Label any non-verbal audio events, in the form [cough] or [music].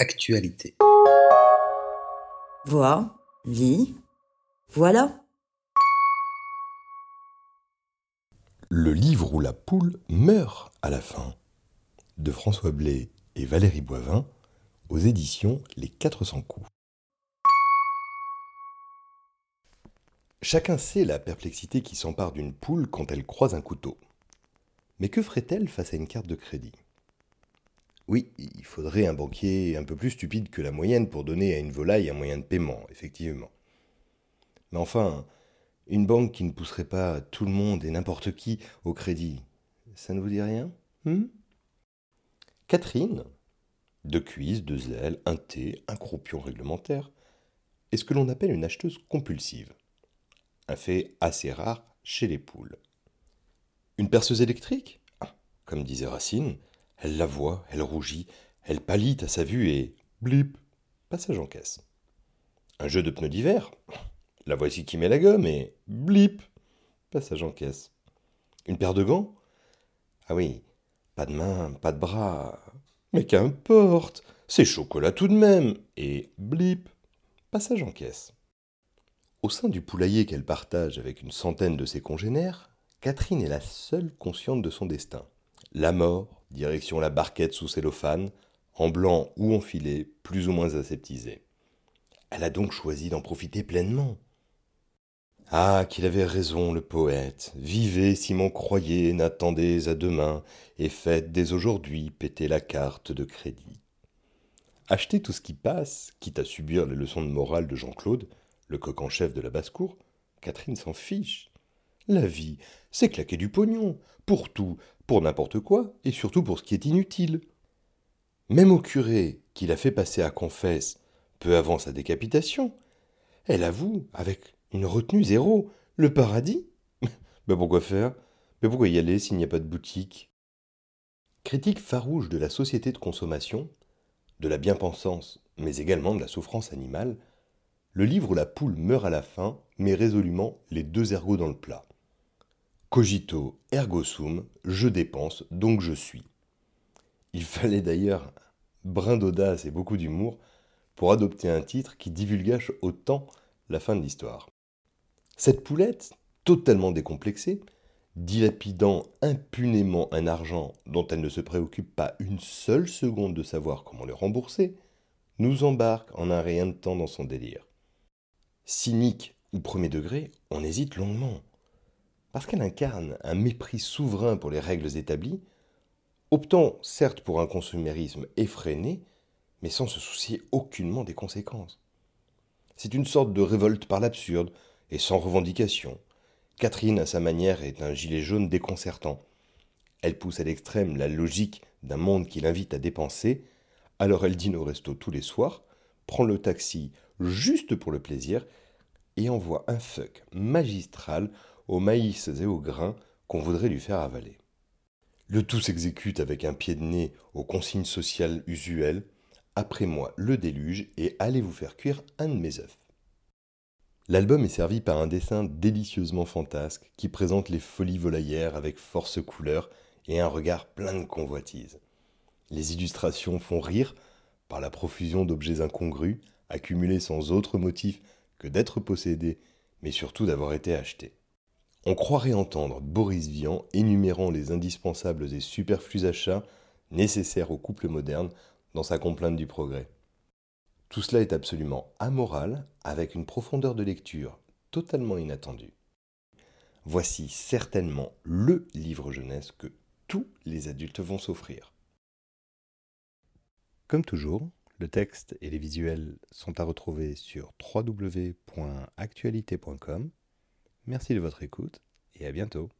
Actualité. Vois, lis, voilà. Le livre où la poule meurt à la fin, de François Blé et Valérie Boivin, aux éditions Les 400 coups. Chacun sait la perplexité qui s'empare d'une poule quand elle croise un couteau. Mais que ferait-elle face à une carte de crédit? Oui, il faudrait un banquier un peu plus stupide que la moyenne pour donner à une volaille un moyen de paiement, effectivement. Mais enfin, une banque qui ne pousserait pas tout le monde et n'importe qui au crédit, ça ne vous dit rien? Hmm? Catherine, deux cuisses, deux ailes, un thé, un croupion réglementaire, est ce que l'on appelle une acheteuse compulsive. Un fait assez rare chez les poules. Une perceuse électrique? Ah, Comme disait Racine, elle la voit, elle rougit, elle pâlit à sa vue et blip, passage en caisse. Un jeu de pneus d'hiver La voici qui met la gomme et blip, passage en caisse. Une paire de gants Ah oui, pas de main, pas de bras. Mais qu'importe, c'est chocolat tout de même et blip, passage en caisse. Au sein du poulailler qu'elle partage avec une centaine de ses congénères, Catherine est la seule consciente de son destin. La mort, direction la barquette sous cellophane, en blanc ou en filet, plus ou moins aseptisé. Elle a donc choisi d'en profiter pleinement. Ah, qu'il avait raison, le poète. Vivez si m'en croyez, n'attendez à demain, et faites dès aujourd'hui péter la carte de crédit. Acheter tout ce qui passe, quitte à subir les leçons de morale de Jean-Claude, le coq en chef de la basse-cour, Catherine s'en fiche. La vie, c'est claquer du pognon, pour tout, pour n'importe quoi, et surtout pour ce qui est inutile. Même au curé, qui l'a fait passer à confesse peu avant sa décapitation, elle avoue, avec une retenue zéro, le paradis. [laughs] ben pourquoi faire? Mais pourquoi y aller s'il n'y a pas de boutique? Critique farouche de la société de consommation, de la bien-pensance, mais également de la souffrance animale, le livre où la poule meurt à la fin met résolument les deux ergots dans le plat. Cogito ergo sum, je dépense, donc je suis. Il fallait d'ailleurs brin d'audace et beaucoup d'humour pour adopter un titre qui divulgage autant la fin de l'histoire. Cette poulette, totalement décomplexée, dilapidant impunément un argent dont elle ne se préoccupe pas une seule seconde de savoir comment le rembourser, nous embarque en un rien de temps dans son délire cynique ou premier degré, on hésite longuement. Parce qu'elle incarne un mépris souverain pour les règles établies, optant certes pour un consumérisme effréné, mais sans se soucier aucunement des conséquences. C'est une sorte de révolte par l'absurde et sans revendication. Catherine, à sa manière, est un gilet jaune déconcertant. Elle pousse à l'extrême la logique d'un monde qui l'invite à dépenser, alors elle dîne au resto tous les soirs, prend le taxi juste pour le plaisir et envoie un fuck magistral au maïs et aux grains qu'on voudrait lui faire avaler. Le tout s'exécute avec un pied de nez aux consignes sociales usuelles. Après moi, le déluge et allez vous faire cuire un de mes œufs. L'album est servi par un dessin délicieusement fantasque qui présente les folies volaillères avec force couleur et un regard plein de convoitise. Les illustrations font rire par la profusion d'objets incongrus, accumulés sans autre motif que d'être possédé, mais surtout d'avoir été acheté. On croirait entendre Boris Vian énumérant les indispensables et superflus achats nécessaires au couple moderne dans sa complainte du progrès. Tout cela est absolument amoral, avec une profondeur de lecture totalement inattendue. Voici certainement le livre jeunesse que tous les adultes vont s'offrir. Comme toujours, le texte et les visuels sont à retrouver sur www.actualité.com. Merci de votre écoute et à bientôt.